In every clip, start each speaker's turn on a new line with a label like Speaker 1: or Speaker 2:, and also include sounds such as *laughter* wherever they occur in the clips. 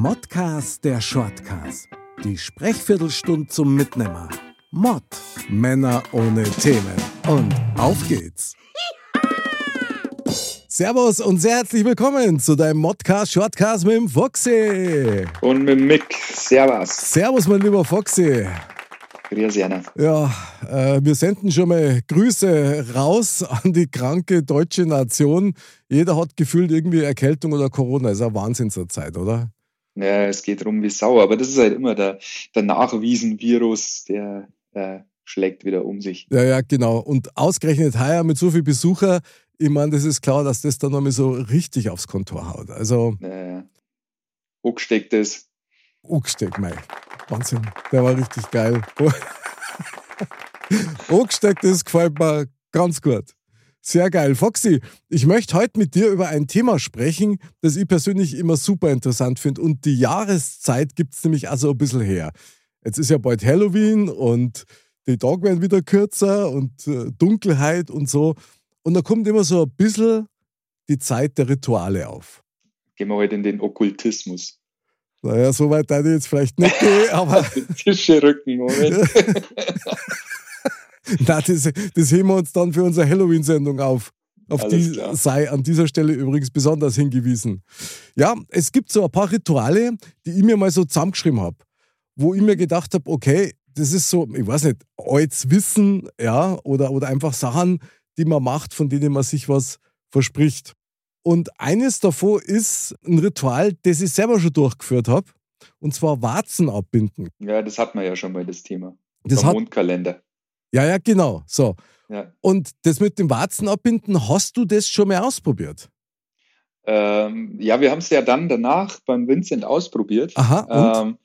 Speaker 1: Modcast der Shortcast. Die Sprechviertelstunde zum Mitnehmer. Mod. Männer ohne Themen. Und auf geht's. Servus und sehr herzlich willkommen zu deinem Modcast Shortcast mit dem Foxy.
Speaker 2: Und mit Mick. Servus.
Speaker 1: Servus, mein lieber Foxy.
Speaker 2: Grüß Jana.
Speaker 1: Ja, äh, wir senden schon mal Grüße raus an die kranke deutsche Nation. Jeder hat gefühlt irgendwie Erkältung oder Corona. Ist eine Wahnsinn zur Zeit, oder?
Speaker 2: Ja, es geht rum wie Sau, aber das ist halt immer der, der Nachwiesenvirus, der äh, schlägt wieder um sich.
Speaker 1: Ja, ja, genau. Und ausgerechnet heuer mit so viel Besucher, ich meine, das ist klar, dass das dann nochmal so richtig aufs Kontor haut. Also.
Speaker 2: Äh, Ucksteckt es.
Speaker 1: Ucksteck, mei. Wahnsinn. Der war richtig geil. *laughs* Ucksteck, das gefällt mir ganz gut. Sehr geil. Foxy, ich möchte heute mit dir über ein Thema sprechen, das ich persönlich immer super interessant finde. Und die Jahreszeit gibt es nämlich also ein bisschen her. Jetzt ist ja bald Halloween und die Tage werden wieder kürzer und äh, Dunkelheit und so. Und da kommt immer so ein bisschen die Zeit der Rituale auf.
Speaker 2: Gehen wir heute in den Okkultismus.
Speaker 1: Naja, so weit darf ich jetzt vielleicht nicht gehen, *laughs* aber.
Speaker 2: Tische rücken, Moment. *laughs* *laughs*
Speaker 1: Na, das, das heben wir uns dann für unsere Halloween-Sendung auf. Auf
Speaker 2: Alles
Speaker 1: die
Speaker 2: klar.
Speaker 1: sei an dieser Stelle übrigens besonders hingewiesen. Ja, es gibt so ein paar Rituale, die ich mir mal so zusammengeschrieben habe, wo ich mir gedacht habe, okay, das ist so, ich weiß nicht, altes Wissen, ja, oder, oder einfach Sachen, die man macht, von denen man sich was verspricht. Und eines davon ist ein Ritual, das ich selber schon durchgeführt habe, und zwar Warzen abbinden.
Speaker 2: Ja, das hat man ja schon mal, das Thema.
Speaker 1: Das
Speaker 2: Der
Speaker 1: hat,
Speaker 2: Mondkalender.
Speaker 1: Ja, ja, genau. So.
Speaker 2: Ja.
Speaker 1: Und das mit dem Warzen abbinden, hast du das schon mal ausprobiert?
Speaker 2: Ähm, ja, wir haben es ja dann danach beim Vincent ausprobiert.
Speaker 1: Aha, und?
Speaker 2: Ähm,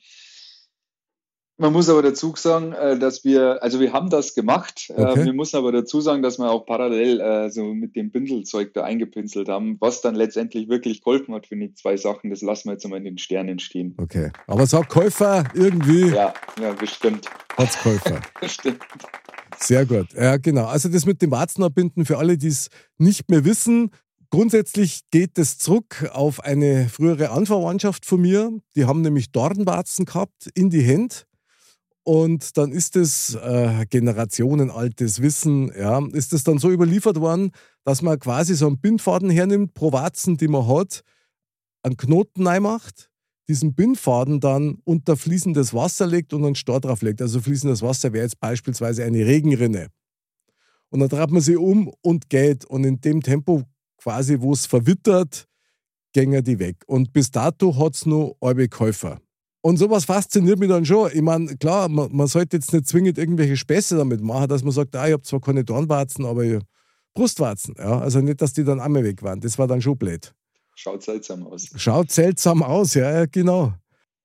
Speaker 2: man muss aber dazu sagen, äh, dass wir, also wir haben das gemacht. Äh,
Speaker 1: Okay.
Speaker 2: Wir müssen aber dazu sagen, dass wir auch parallel äh, so mit dem Pinselzeug da eingepinselt haben, was dann letztendlich wirklich geholfen hat für die zwei Sachen. Das lassen wir jetzt mal in den Sternen stehen.
Speaker 1: Okay. Aber sag Käufer, irgendwie
Speaker 2: Ja, ja, bestimmt.
Speaker 1: hat's Käufer.
Speaker 2: bestimmt. *laughs*
Speaker 1: Sehr gut. Ja, genau. Also das mit dem Warzen abbinden, für alle, die es nicht mehr wissen, grundsätzlich geht es zurück auf eine frühere Anverwandtschaft von mir. Die haben nämlich Dornwarzen gehabt in die Hände. Und dann ist es äh, generationenaltes Wissen, ja, ist es dann so überliefert worden, dass man quasi so einen Bindfaden hernimmt pro Warzen, die man hat, einen Knoten reinmacht, diesen Bindfaden dann unter fließendes Wasser legt und einen Stor drauf legt. Also fließendes Wasser wäre jetzt beispielsweise eine Regenrinne. Und dann dreht man sie um und geht. Und in dem Tempo quasi, wo es verwittert, gängen die weg. Und bis dato hat es nur halbe Käufer. Und sowas fasziniert mich dann schon. Ich meine, klar, man, man sollte jetzt nicht zwingend irgendwelche Späße damit machen, dass man sagt, ah, ich habe zwar keine Dornwarzen, aber Brustwarzen. Ja? Also nicht, dass die dann einmal weg waren. Das war dann schon blöd.
Speaker 2: Schaut seltsam aus.
Speaker 1: Schaut seltsam aus, ja, genau.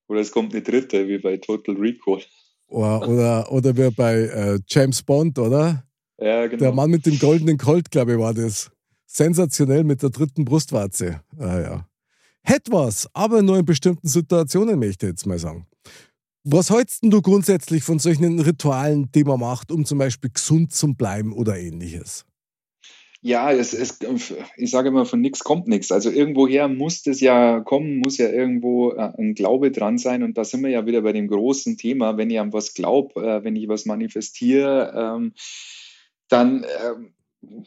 Speaker 2: Oder es kommt eine dritte, wie bei Total Recall.
Speaker 1: Oder, oder, oder wie bei äh, James Bond, oder?
Speaker 2: Ja, genau.
Speaker 1: Der Mann mit dem goldenen Colt, glaube ich, war das. Sensationell mit der dritten Brustwarze. Ah, ja. Hätte was, aber nur in bestimmten Situationen, möchte ich jetzt mal sagen. Was hältst du grundsätzlich von solchen Ritualen, die man macht, um zum Beispiel gesund zu bleiben oder ähnliches?
Speaker 2: Ja, es, es, ich sage immer, von nichts kommt nichts. Also irgendwoher muss das ja kommen, muss ja irgendwo äh, ein Glaube dran sein. Und da sind wir ja wieder bei dem großen Thema, wenn ich an was glaube, äh, wenn ich was manifestiere, ähm, dann ähm,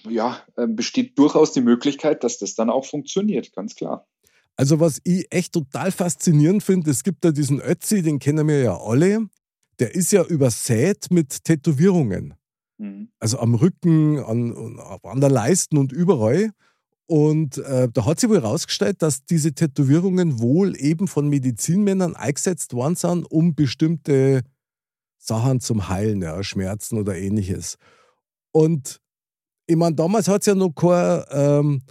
Speaker 2: ja, äh, besteht durchaus die Möglichkeit, dass das dann auch funktioniert, ganz klar.
Speaker 1: Also, was ich echt total faszinierend finde, es gibt da diesen Ötzi, den kennen wir ja alle. Der ist ja übersät mit Tätowierungen.
Speaker 2: Mhm.
Speaker 1: Also am Rücken, an, an der Leisten und überall. Und äh, da hat sich wohl herausgestellt, dass diese Tätowierungen wohl eben von Medizinmännern eingesetzt worden sind, um bestimmte Sachen zum Heilen, ja, Schmerzen oder ähnliches. Und ich meine, damals hat es ja noch kein ähm,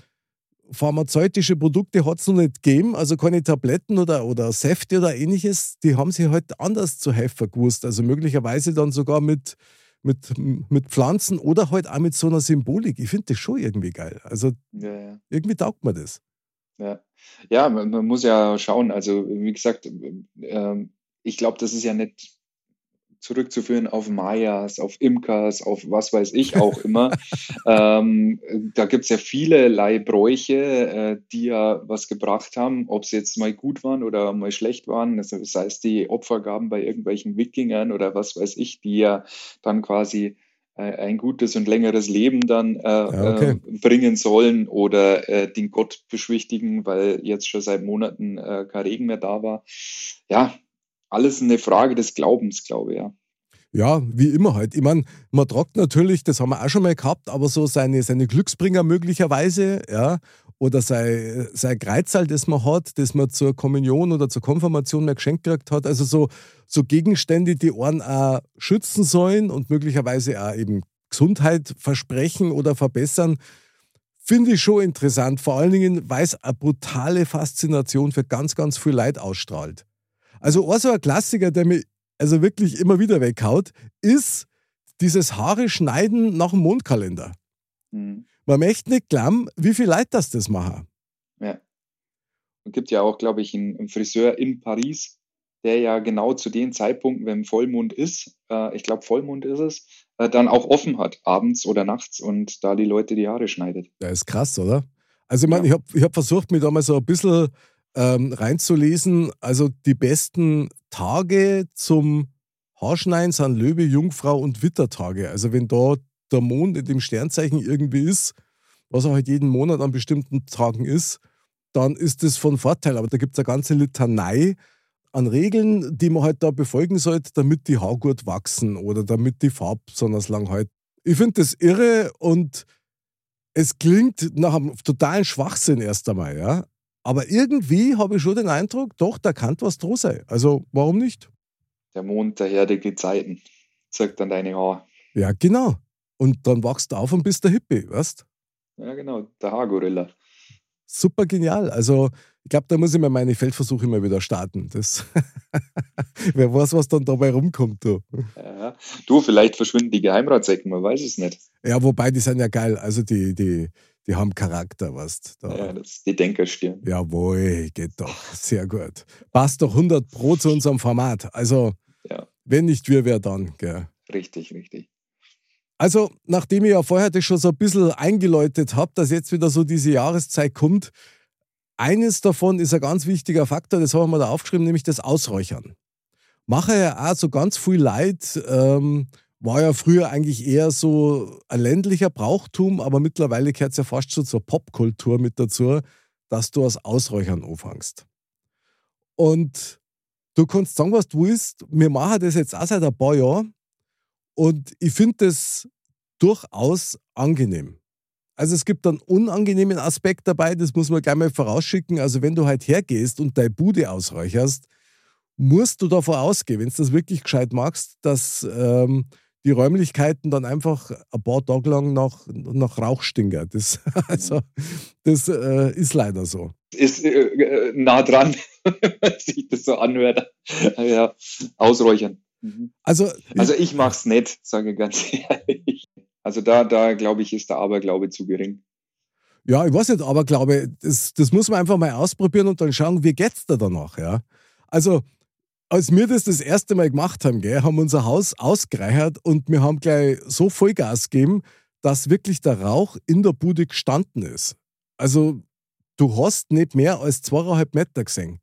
Speaker 1: pharmazeutische Produkte hat es noch nicht gegeben, also keine Tabletten oder, oder Säfte oder ähnliches. Die haben sich halt anders zu helfen gewusst. Also möglicherweise dann sogar mit, mit, mit Pflanzen oder halt auch mit so einer Symbolik. Ich finde das schon irgendwie geil. Also ja, ja. irgendwie taugt mir das.
Speaker 2: Ja, ja man, man, muss ja schauen. Also wie gesagt, äh, ich glaube, das ist ja nicht zurückzuführen auf Mayas, auf Imkers, auf was weiß ich auch immer. *laughs* ähm, da gibt es ja vielerlei Bräuche, äh, die ja was gebracht haben, ob sie jetzt mal gut waren oder mal schlecht waren. Das heißt, die Opfergaben bei irgendwelchen Wikingern oder was weiß ich, die ja dann quasi äh, ein gutes und längeres Leben dann äh, ja, okay. äh, bringen sollen oder äh, den Gott beschwichtigen, weil jetzt schon seit Monaten äh, kein Regen mehr da war. Ja, alles eine Frage des Glaubens, glaube ich, ja.
Speaker 1: Ja, wie immer halt. Ich meine, man tragt natürlich, das haben wir auch schon mal gehabt, aber so seine, seine Glücksbringer möglicherweise, ja, oder sein, sein Kreuzal, das man hat, das man zur Kommunion oder zur Konfirmation mehr geschenkt gekriegt hat. Also so, so Gegenstände, die einen auch schützen sollen und möglicherweise auch eben Gesundheit versprechen oder verbessern, finde ich schon interessant. Vor allen Dingen, weil es eine brutale Faszination für ganz, ganz viel Leid ausstrahlt. Also auch so ein Klassiker, der mich also wirklich immer wieder weghaut, ist dieses Haare schneiden nach dem Mondkalender. Mhm. Man möchte nicht glauben, wie viel Leute das das machen.
Speaker 2: Ja. Es gibt ja auch, glaube ich, einen Friseur in Paris, der ja genau zu den Zeitpunkten, wenn Vollmond ist, äh, ich glaube Vollmond ist es, äh, dann auch offen hat, abends oder nachts und da die Leute die Haare schneidet.
Speaker 1: Ja, ist krass, oder? Also ich meine, ja. ich habe ich hab versucht, mich da mal so ein bisschen ähm, reinzulesen. Also die besten Tage zum Haarschneiden sind Löwe, Jungfrau und Wittertage. Also wenn da der Mond in dem Sternzeichen irgendwie ist, was er halt jeden Monat an bestimmten Tagen ist, dann ist das von Vorteil. Aber da gibt es eine ganze Litanei an Regeln, die man halt da befolgen sollte, damit die Haare gut wachsen oder damit die Farbe besonders lang halt. Ich finde das irre und es klingt nach einem totalen Schwachsinn erst einmal, ja. Aber irgendwie habe ich schon den Eindruck, doch, da kann was dran sein. Also warum nicht?
Speaker 2: Der Mond der Herde Gezeiten, sagt dann deine Haar.
Speaker 1: Ja, genau. Und dann wachst du auf und bist der Hippie, weißt
Speaker 2: Ja, genau, der Haargorilla.
Speaker 1: Super genial. Also, ich glaube, da muss ich mir meine Feldversuche mal wieder starten. Das *laughs* Wer weiß, was dann dabei rumkommt. Du.
Speaker 2: Ja, du, vielleicht verschwinden die Geheimratsecken, man weiß es nicht.
Speaker 1: Ja, wobei, die sind ja geil. Also, die, die, die haben Charakter, was
Speaker 2: da. Ja, das ist die Denkerstirn.
Speaker 1: Jawohl, geht doch. Sehr gut. Passt doch 100 Pro zu unserem Format. Also, ja. wenn nicht wir, wer dann? Gell?
Speaker 2: Richtig, richtig.
Speaker 1: Also, nachdem ich ja vorher das schon so ein bisschen eingeläutet habe, dass jetzt wieder so diese Jahreszeit kommt, eines davon ist ein ganz wichtiger Faktor, das haben wir da aufgeschrieben, nämlich das Ausräuchern. Mache ja auch so ganz viel Leid, ähm, war ja früher eigentlich eher so ein ländlicher Brauchtum, aber mittlerweile gehört es ja fast schon zur Popkultur mit dazu, dass du aus Ausräuchern anfängst. Und du kannst sagen, was du willst. Wir machen das jetzt auch seit ein paar Jahren und ich finde das durchaus angenehm. Also es gibt einen unangenehmen Aspekt dabei, das muss man gleich mal vorausschicken. Also wenn du halt hergehst und deine Bude ausräucherst, musst du davon ausgehen, wenn du das wirklich gescheit magst, dass ähm, die Räumlichkeiten dann einfach ein paar Tage lang nach, nach Rauch stinken. Das, *laughs* also, das äh, ist leider so.
Speaker 2: Ist äh, äh nah dran, *laughs* wenn sich das so anhört. ja, ausräuchern. Mhm. Also, also ich mache es nicht, sage ich ganz *laughs* ehrlich. Also da, da glaube ich, ist der Aberglaube zu gering.
Speaker 1: Ja, ich weiß nicht, Aberglaube, das, das muss man einfach mal ausprobieren und dann schauen, wie geht's da danach, ja. Also als wir das das erste Mal gemacht haben, gell, haben wir unser Haus ausgereichert und wir haben gleich so Vollgas gegeben, dass wirklich der Rauch in der Bude gestanden ist. Also du hast nicht mehr als zweieinhalb Meter gesehen.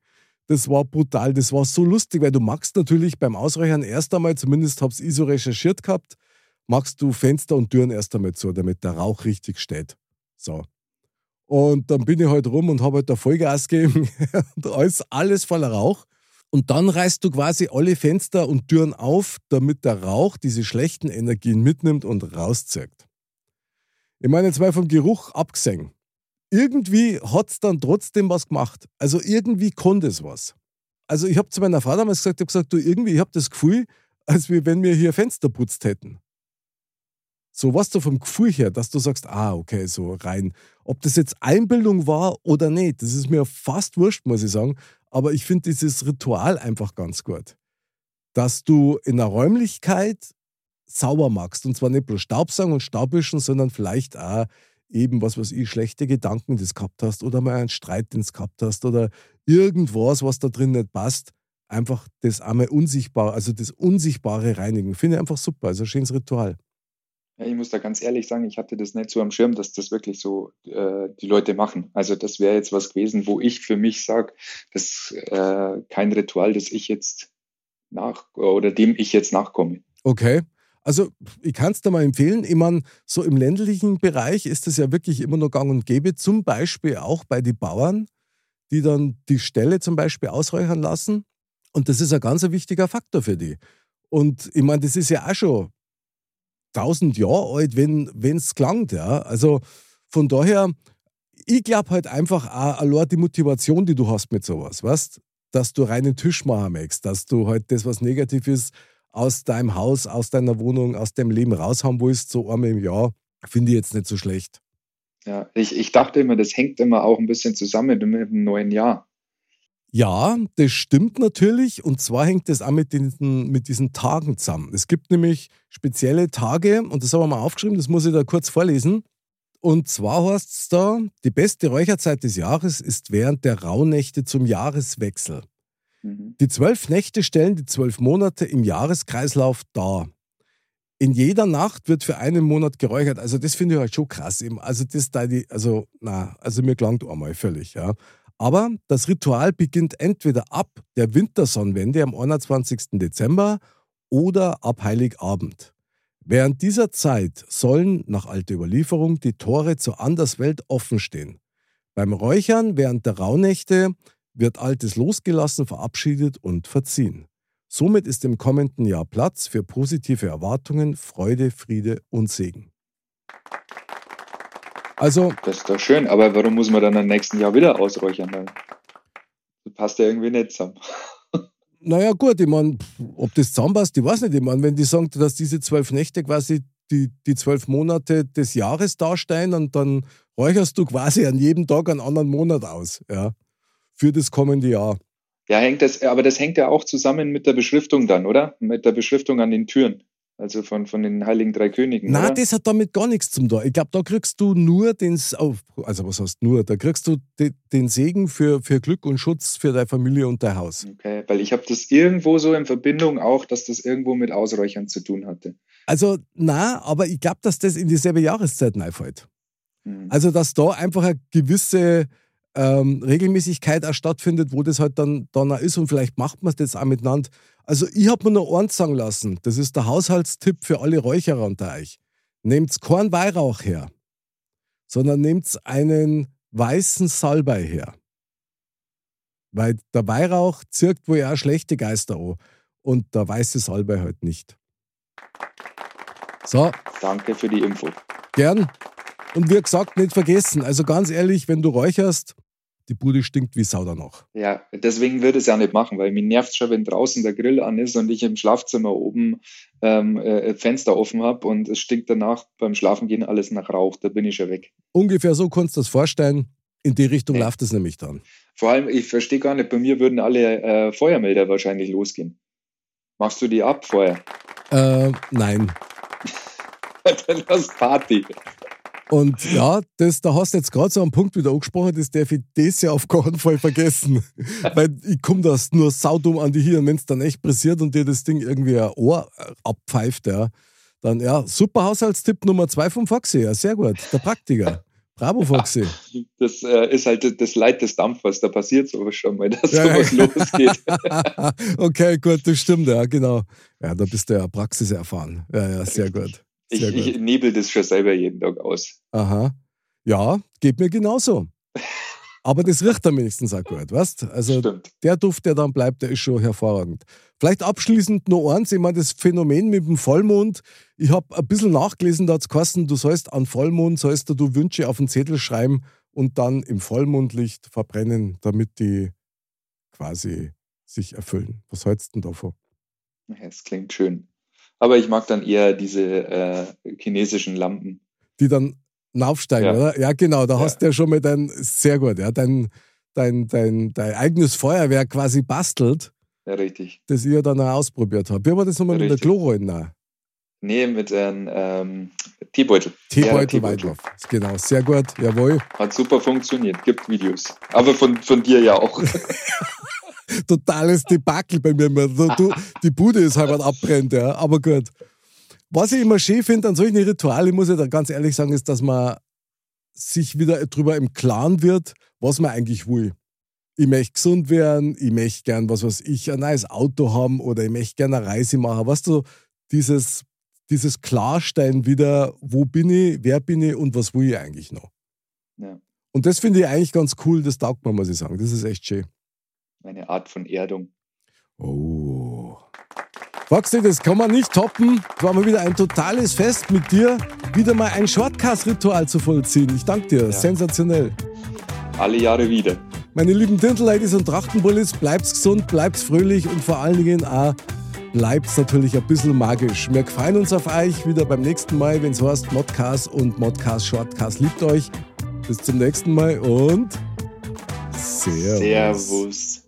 Speaker 1: Das war brutal, das war so lustig, weil du magst natürlich beim Ausräuchern erst einmal, zumindest habe ich so recherchiert gehabt, machst du Fenster und Türen erst einmal zu, damit der Rauch richtig steht. So. Und dann bin ich halt rum und habe halt da Vollgas gegeben *laughs* und alles, alles voller Rauch. Und dann reißt du quasi alle Fenster und Türen auf, damit der Rauch diese schlechten Energien mitnimmt und rauszieht. Ich meine jetzt mal vom Geruch abgesehen. Irgendwie hat es dann trotzdem was gemacht. Also irgendwie konnte es was. Also ich habe zu meiner Frau damals gesagt, ich habe gesagt, du irgendwie, ich habe das Gefühl, als wenn wir hier Fenster putzt hätten. So was du vom Gefühl her, dass du sagst, ah, okay, so rein. Ob das jetzt Einbildung war oder nicht, das ist mir fast wurscht, muss ich sagen. Aber ich finde dieses Ritual einfach ganz gut. Dass du in der Räumlichkeit sauber machst. Und zwar nicht bloß Staubsaugen und Staubwischen, sondern vielleicht auch eben, was weiß ich, schlechte Gedanken, die du gehabt hast oder mal einen Streit, den du gehabt hast oder irgendwas, was da drin nicht passt. Einfach das einmal unsichtbar, also das Unsichtbare reinigen. Finde ich einfach super. Also ein schönes Ritual.
Speaker 2: Ich muss da ganz ehrlich sagen, ich hatte das nicht so am Schirm, dass das wirklich so äh, die Leute machen. Also das wäre jetzt was gewesen, wo ich für mich sage, das ist äh, kein Ritual, das ich jetzt nach oder dem ich jetzt nachkomme.
Speaker 1: Okay. Also ich kann es dir mal empfehlen. Ich meine, so im ländlichen Bereich ist das ja wirklich immer noch gang und gäbe. Zum Beispiel auch bei den Bauern, die dann die Ställe zum Beispiel ausräuchern lassen. Und das ist ein ganz wichtiger Faktor für die. Und ich meine, das ist ja auch schon tausend Jahre alt, wenn es klangt. Ja? Also von daher, ich glaube halt einfach auch die Motivation, die du hast mit sowas, weißt dass du reinen Tisch machen möchtest, dass du halt das, was negativ ist, aus deinem Haus, aus deiner Wohnung, aus deinem Leben raushaben willst, so einmal im Jahr, finde ich jetzt nicht so schlecht.
Speaker 2: Ja, ich, ich dachte immer, das hängt immer auch ein bisschen zusammen mit dem neuen Jahr.
Speaker 1: Ja, das stimmt natürlich. Und zwar hängt das auch mit diesen, mit diesen Tagen zusammen. Es gibt nämlich spezielle Tage, und das haben wir mal aufgeschrieben, das muss ich da kurz vorlesen. Und zwar heißt es da, die beste Räucherzeit des Jahres ist während der Rauhnächte zum Jahreswechsel. Mhm. Die zwölf Nächte stellen die zwölf Monate im Jahreskreislauf dar. In jeder Nacht wird für einen Monat geräuchert. Also das finde ich halt schon krass. Also das da die, also na, also mir klangt einmal völlig, ja. Aber das Ritual beginnt entweder ab der Wintersonnenwende am 21. Dezember oder ab Heiligabend. Während dieser Zeit sollen nach alter Überlieferung die Tore zur Anderswelt offen stehen. Beim Räuchern während der Rauhnächte wird Altes losgelassen, verabschiedet und verziehen. Somit ist im kommenden Jahr Platz für positive Erwartungen, Freude, Friede und Segen.
Speaker 2: Also, das ist doch schön, aber warum muss man dann im nächsten Jahr wieder ausräuchern? Das passt ja irgendwie nicht zusammen. *laughs*
Speaker 1: Naja, gut, ich meine, ob das zusammenpasst, ich weiß nicht. Ich meine, wenn die sagen, dass diese zwölf Nächte quasi die, die zwölf Monate des Jahres darstellen und dann räucherst du quasi an jedem Tag einen anderen Monat aus, ja, für das kommende Jahr.
Speaker 2: Ja, hängt das, aber das hängt ja auch zusammen mit der Beschriftung dann, oder? Mit der Beschriftung an den Türen. Also von, von den Heiligen Drei Königen.
Speaker 1: Nein, das hat damit gar nichts zum tun. Ich glaube, da kriegst du nur den, oh, also was heißt nur, da kriegst du den Segen für, für Glück und Schutz für deine Familie und dein Haus.
Speaker 2: Okay, weil ich habe das irgendwo so in Verbindung auch, dass das irgendwo mit Ausräuchern zu tun hatte.
Speaker 1: Also, na, aber ich glaube, dass das in dieselbe Jahreszeit einfällt. Hm. Also, dass da einfach eine gewisse ähm, Regelmäßigkeit auch stattfindet, wo das halt dann, dann auch ist und vielleicht macht man es jetzt auch miteinander. Also ich habe mir noch eins sagen lassen, das ist der Haushaltstipp für alle Räucherer unter euch. Nehmt keinen Weihrauch her, sondern nehmt einen weißen Salbei her. Weil der Weihrauch zirkt wohl auch schlechte Geister an und der weiße Salbei halt nicht.
Speaker 2: So. Danke für die Info.
Speaker 1: Gern. Und wie gesagt, nicht vergessen, also ganz ehrlich, wenn du räucherst, die Bude stinkt wie Sau danach.
Speaker 2: Ja, deswegen würde ich es ja nicht machen, weil mir nervt schon, wenn draußen der Grill an ist und ich im Schlafzimmer oben ähm, äh, Fenster offen habe und es stinkt danach beim Schlafengehen alles nach Rauch. Da bin ich schon weg.
Speaker 1: Ungefähr so kannst du das vorstellen. In die Richtung ja. läuft es nämlich dann.
Speaker 2: Vor allem, ich verstehe gar nicht, bei mir würden alle äh, Feuermelder wahrscheinlich losgehen. Machst du die ab vorher?
Speaker 1: Äh, nein. *laughs*
Speaker 2: dann hast Party.
Speaker 1: Und ja, das, da hast du jetzt gerade so einen Punkt wieder angesprochen, das darf ich das ja auf keinen Fall vergessen. *laughs* Weil ich komme das nur saudumm an die hier und wenn es dann echt pressiert und dir das Ding irgendwie ein Ohr abpfeift, ja, dann ja, super Haushaltstipp Nummer zwei vom Foxy, ja, sehr gut, der Praktiker. Bravo, Foxy. *laughs*
Speaker 2: Das äh, ist halt das Leid des Dampfers, da passiert sowas schon mal, dass ja, sowas ja. losgeht. *laughs*
Speaker 1: okay, gut, das stimmt, ja, genau. Ja, da bist du ja Praxis erfahren. Ja, ja, sehr gut.
Speaker 2: Ich, ich nebel das schon selber jeden Tag aus.
Speaker 1: Aha. Ja, geht mir genauso. Aber das riecht am wenigstens auch gut, weißt Also Stimmt. der Duft, der dann bleibt, der ist schon hervorragend. Vielleicht abschließend noch eins, ich meine, das Phänomen mit dem Vollmond, ich habe ein bisschen nachgelesen, da hat es geheißen, du sollst an Vollmond, sollst du Wünsche auf den Zettel schreiben und dann im Vollmondlicht verbrennen, damit die quasi sich erfüllen. Was hältst du denn davon?
Speaker 2: Es klingt schön. Aber ich mag dann eher diese äh, chinesischen Lampen.
Speaker 1: Die dann aufsteigen, ja. oder? Ja, genau, da ja. hast du ja schon mal dein, sehr gut, ja, dein, dein, dein, dein eigenes Feuerwerk quasi bastelt.
Speaker 2: Ja, richtig.
Speaker 1: Das ja dann auch ausprobiert habe. Wie war das nochmal ja, mit der Chlorollen?
Speaker 2: Nee, mit einem ähm, Teebeutel.
Speaker 1: Teebeutel, Teebeutel. Genau, sehr gut, jawohl.
Speaker 2: Hat super funktioniert, gibt Videos. Aber von, von dir ja auch. *laughs*
Speaker 1: Totales Debakel bei mir. Du, die Bude ist halb abbrennt, ja, aber gut. Was ich immer schön finde an solchen Ritualen, muss ich da ganz ehrlich sagen, ist, dass man sich wieder darüber im Klaren wird, was man eigentlich will. Ich möchte gesund werden, ich möchte gern, was weiß ich, ein neues Auto haben oder ich möchte gerne eine Reise machen. Weißt du, dieses, dieses Klarstellen wieder, wo bin ich, wer bin ich und was will ich eigentlich noch. Ja. Und das finde ich eigentlich ganz cool, das taugt man, muss ich sagen. Das ist echt schön.
Speaker 2: Eine Art von Erdung.
Speaker 1: Oh. Foxy, das kann man nicht toppen. Es war mal wieder ein totales Fest mit dir, wieder mal ein Shortcast-Ritual zu vollziehen. Ich danke dir, ja. sensationell.
Speaker 2: Alle Jahre wieder.
Speaker 1: Meine lieben Dirndl-Ladies und Trachtenbullis, bleibt's gesund, bleibt's fröhlich und vor allen Dingen auch bleibt's natürlich ein bisschen magisch. Wir freuen uns auf euch wieder beim nächsten Mal, wenn es heißt Modcast und Modcast Shortcast liebt euch. Bis zum nächsten Mal und Servus. Servus.